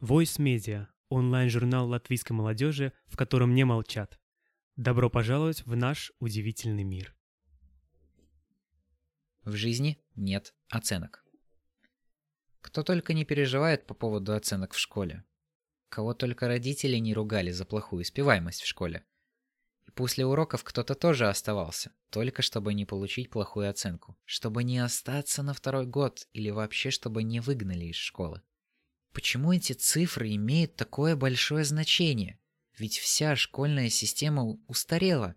Voice Media – онлайн-журнал латвийской молодежи, в котором не молчат. Добро пожаловать в наш удивительный мир. В жизни нет оценок. Кто только не переживает по поводу оценок в школе. Кого только родители не ругали за плохую успеваемость в школе. И после уроков кто-то тоже оставался, только чтобы не получить плохую оценку, чтобы не остаться на второй год или вообще чтобы не выгнали из школы. Почему эти цифры имеют такое большое значение? Ведь вся школьная система устарела.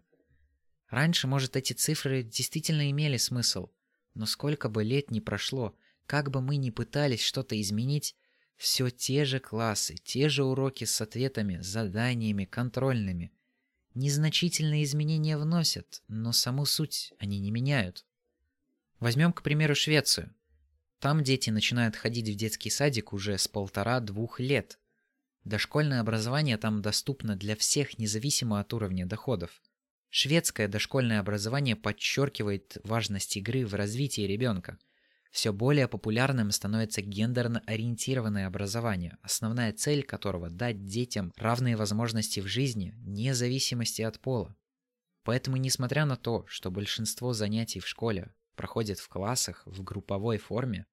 Раньше, может, эти цифры действительно имели смысл, но сколько бы лет ни прошло, как бы мы ни пытались что-то изменить, все те же классы, те же уроки с ответами, заданиями, контрольными. Незначительные изменения вносят, но саму суть они не меняют. Возьмем, к примеру, Швецию. Там дети начинают ходить в детский садик уже с полтора-двух лет. Дошкольное образование там доступно для всех, независимо от уровня доходов. Шведское дошкольное образование подчеркивает важность игры в развитии ребенка. Все более популярным становится гендерно ориентированное образование, основная цель которого – дать детям равные возможности в жизни, вне зависимости от пола. Поэтому, несмотря на то, что большинство занятий в школе проходят в классах в групповой форме,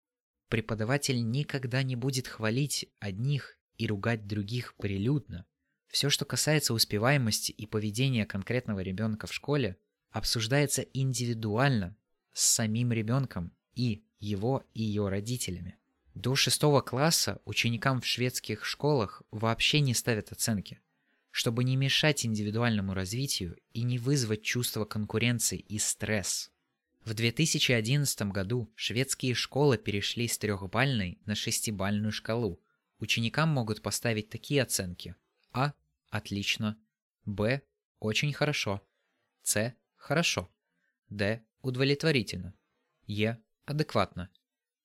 Преподаватель никогда не будет хвалить одних и ругать других прилюдно. Все, что касается успеваемости и поведения конкретного ребенка в школе, обсуждается индивидуально с самим ребенком и его и ее родителями. До шестого класса ученикам в шведских школах вообще не ставят оценки, чтобы не мешать индивидуальному развитию и не вызвать чувство конкуренции и стресс. В 2011 году шведские школы перешли с трехбальной на шестибальную шкалу. Ученикам могут поставить такие оценки. А – отлично. Б – очень хорошо. С – хорошо. Д – удовлетворительно. Е – адекватно.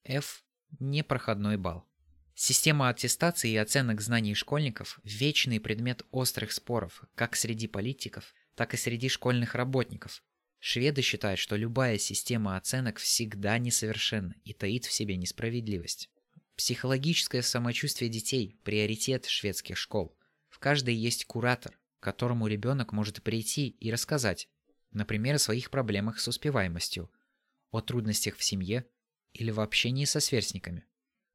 Ф – непроходной балл. Система аттестации и оценок знаний школьников – вечный предмет острых споров как среди политиков, так и среди школьных работников – Шведы считают, что любая система оценок всегда несовершенна и таит в себе несправедливость. Психологическое самочувствие детей – приоритет шведских школ. В каждой есть куратор, к которому ребенок может прийти и рассказать, например, о своих проблемах с успеваемостью, о трудностях в семье или в общении со сверстниками.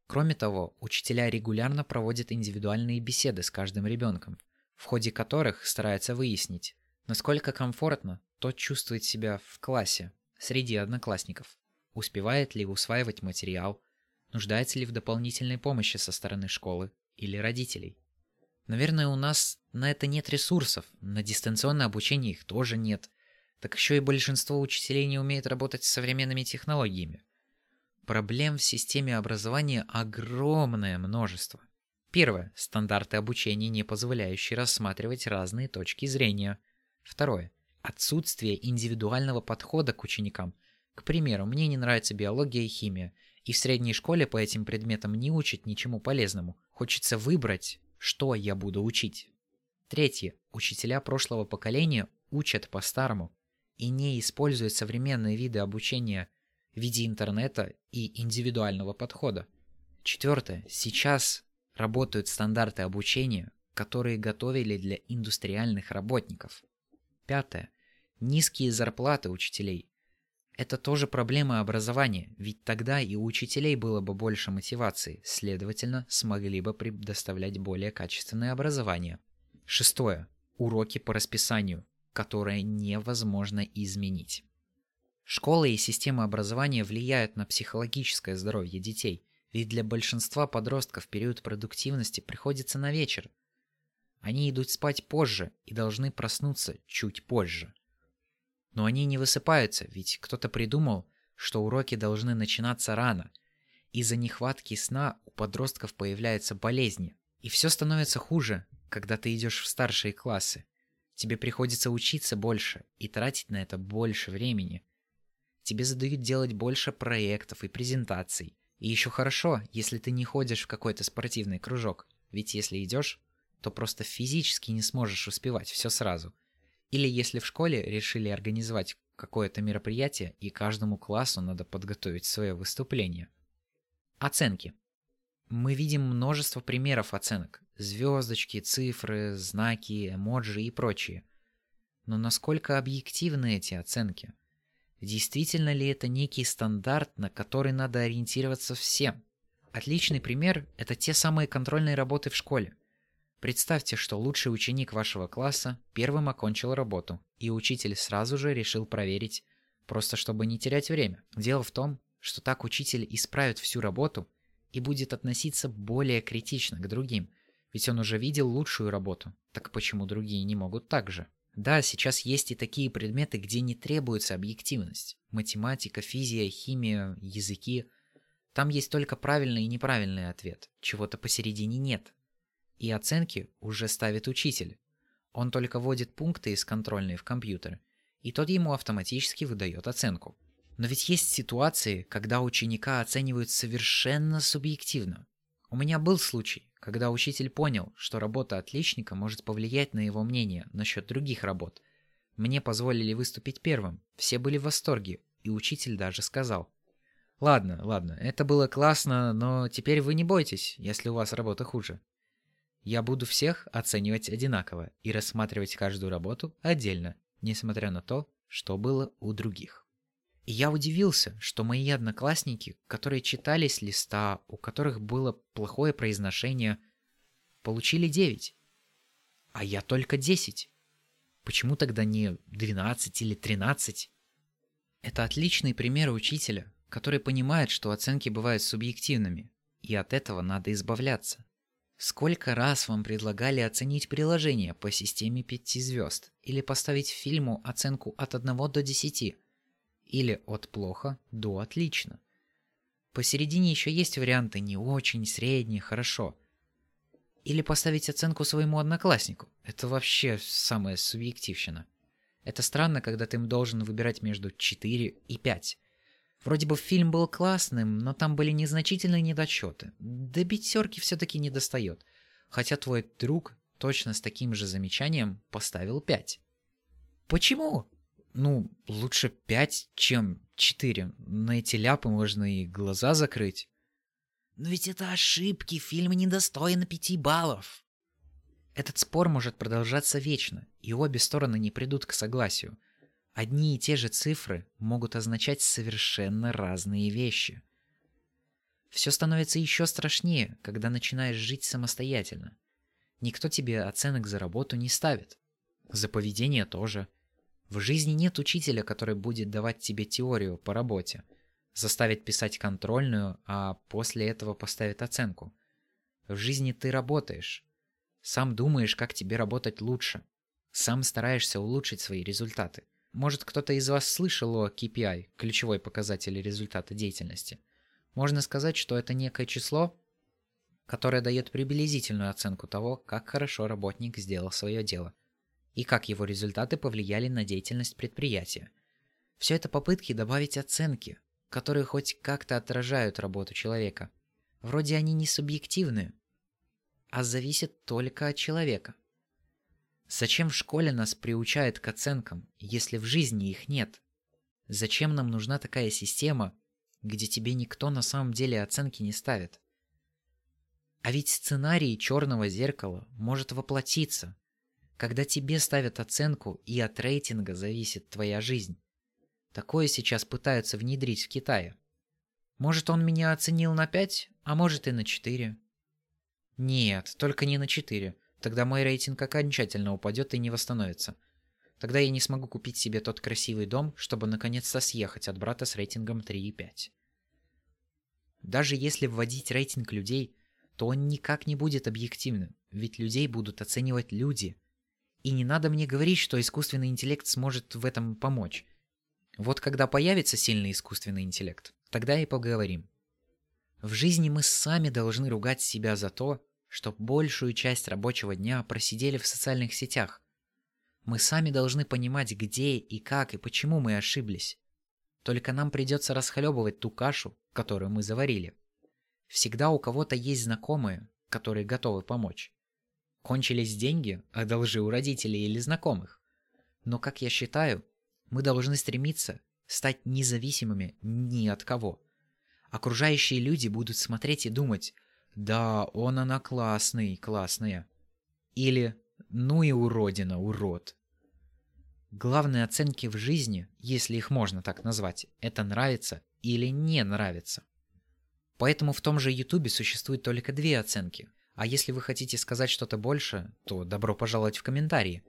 Кроме того, учителя регулярно проводят индивидуальные беседы с каждым ребенком, в ходе которых стараются выяснить, насколько комфортно тот чувствует себя в классе, среди одноклассников. Успевает ли усваивать материал, нуждается ли в дополнительной помощи со стороны школы или родителей. Наверное, у нас на это нет ресурсов, на дистанционное обучение их тоже нет. Так еще и большинство учителей не умеет работать с современными технологиями. Проблем в системе образования огромное множество. Первое – стандарты обучения, не позволяющие рассматривать разные точки зрения. Второе – Отсутствие индивидуального подхода к ученикам. К примеру, мне не нравится биология и химия, и в средней школе по этим предметам не учат ничему полезному. Хочется выбрать, что я буду учить. Третье. Учителя прошлого поколения учат по-старому и не используют современные виды обучения в виде интернета и индивидуального подхода. Четвертое. Сейчас работают стандарты обучения, которые готовили для индустриальных работников. Пятое. Низкие зарплаты учителей. Это тоже проблема образования, ведь тогда и у учителей было бы больше мотивации, следовательно, смогли бы предоставлять более качественное образование. Шестое. Уроки по расписанию, которые невозможно изменить. Школа и система образования влияют на психологическое здоровье детей, ведь для большинства подростков период продуктивности приходится на вечер, они идут спать позже и должны проснуться чуть позже. Но они не высыпаются, ведь кто-то придумал, что уроки должны начинаться рано. Из-за нехватки сна у подростков появляются болезни. И все становится хуже, когда ты идешь в старшие классы. Тебе приходится учиться больше и тратить на это больше времени. Тебе задают делать больше проектов и презентаций. И еще хорошо, если ты не ходишь в какой-то спортивный кружок. Ведь если идешь, то просто физически не сможешь успевать все сразу. Или если в школе решили организовать какое-то мероприятие, и каждому классу надо подготовить свое выступление. Оценки. Мы видим множество примеров оценок. Звездочки, цифры, знаки, эмоджи и прочее. Но насколько объективны эти оценки? Действительно ли это некий стандарт, на который надо ориентироваться всем? Отличный пример – это те самые контрольные работы в школе. Представьте, что лучший ученик вашего класса первым окончил работу, и учитель сразу же решил проверить, просто чтобы не терять время. Дело в том, что так учитель исправит всю работу и будет относиться более критично к другим, ведь он уже видел лучшую работу, так почему другие не могут так же? Да, сейчас есть и такие предметы, где не требуется объективность. Математика, физия, химия, языки. Там есть только правильный и неправильный ответ. Чего-то посередине нет. И оценки уже ставит учитель. Он только вводит пункты из контрольной в компьютер, и тот ему автоматически выдает оценку. Но ведь есть ситуации, когда ученика оценивают совершенно субъективно. У меня был случай, когда учитель понял, что работа отличника может повлиять на его мнение насчет других работ. Мне позволили выступить первым, все были в восторге, и учитель даже сказал. «Ладно, ладно, это было классно, но теперь вы не бойтесь, если у вас работа хуже. Я буду всех оценивать одинаково и рассматривать каждую работу отдельно, несмотря на то, что было у других». И я удивился, что мои одноклассники, которые читали с листа, у которых было плохое произношение, получили 9. А я только 10. Почему тогда не 12 или 13? Это отличный пример учителя, который понимает, что оценки бывают субъективными, и от этого надо избавляться. Сколько раз вам предлагали оценить приложение по системе 5 звезд или поставить фильму оценку от 1 до 10? или от плохо до отлично. Посередине еще есть варианты не очень, средний, хорошо. Или поставить оценку своему однокласснику. Это вообще самая субъективщина. Это странно, когда ты им должен выбирать между 4 и 5. Вроде бы фильм был классным, но там были незначительные недочеты. До пятерки все-таки не достает. Хотя твой друг точно с таким же замечанием поставил 5. Почему? Ну, лучше пять, чем четыре. На эти ляпы можно и глаза закрыть. Но ведь это ошибки, фильм недостоин пяти баллов. Этот спор может продолжаться вечно, и обе стороны не придут к согласию. Одни и те же цифры могут означать совершенно разные вещи. Все становится еще страшнее, когда начинаешь жить самостоятельно. Никто тебе оценок за работу не ставит. За поведение тоже – в жизни нет учителя, который будет давать тебе теорию по работе, заставить писать контрольную, а после этого поставит оценку. В жизни ты работаешь. Сам думаешь, как тебе работать лучше. Сам стараешься улучшить свои результаты. Может, кто-то из вас слышал о KPI, ключевой показатель результата деятельности. Можно сказать, что это некое число, которое дает приблизительную оценку того, как хорошо работник сделал свое дело и как его результаты повлияли на деятельность предприятия. Все это попытки добавить оценки, которые хоть как-то отражают работу человека. Вроде они не субъективны, а зависят только от человека. Зачем в школе нас приучают к оценкам, если в жизни их нет? Зачем нам нужна такая система, где тебе никто на самом деле оценки не ставит? А ведь сценарий черного зеркала может воплотиться, когда тебе ставят оценку и от рейтинга зависит твоя жизнь. Такое сейчас пытаются внедрить в Китае. Может, он меня оценил на 5, а может и на 4. Нет, только не на 4. Тогда мой рейтинг окончательно упадет и не восстановится. Тогда я не смогу купить себе тот красивый дом, чтобы наконец-то съехать от брата с рейтингом 3 и 5. Даже если вводить рейтинг людей, то он никак не будет объективным, ведь людей будут оценивать люди – и не надо мне говорить, что искусственный интеллект сможет в этом помочь. Вот когда появится сильный искусственный интеллект, тогда и поговорим. В жизни мы сами должны ругать себя за то, что большую часть рабочего дня просидели в социальных сетях. Мы сами должны понимать, где и как и почему мы ошиблись. Только нам придется расхлебывать ту кашу, которую мы заварили. Всегда у кого-то есть знакомые, которые готовы помочь. Кончились деньги, одолжи у родителей или знакомых. Но, как я считаю, мы должны стремиться стать независимыми ни от кого. Окружающие люди будут смотреть и думать, «Да, он она классный, классная». Или «Ну и уродина, урод». Главные оценки в жизни, если их можно так назвать, это нравится или не нравится. Поэтому в том же Ютубе существует только две оценки. А если вы хотите сказать что-то больше, то добро пожаловать в комментарии.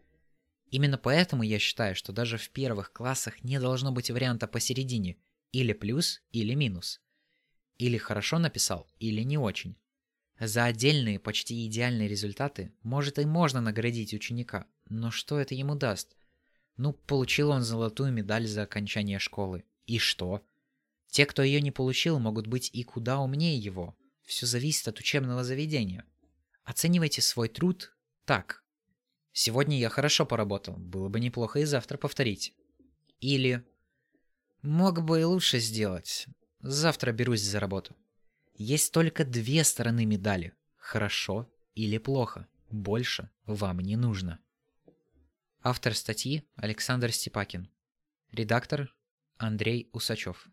Именно поэтому я считаю, что даже в первых классах не должно быть варианта посередине. Или плюс, или минус. Или хорошо написал, или не очень. За отдельные, почти идеальные результаты, может и можно наградить ученика, но что это ему даст? Ну, получил он золотую медаль за окончание школы. И что? Те, кто ее не получил, могут быть и куда умнее его. Все зависит от учебного заведения. Оценивайте свой труд так. Сегодня я хорошо поработал, было бы неплохо и завтра повторить. Или мог бы и лучше сделать. Завтра берусь за работу. Есть только две стороны медали. Хорошо или плохо. Больше вам не нужно. Автор статьи Александр Степакин. Редактор Андрей Усачев.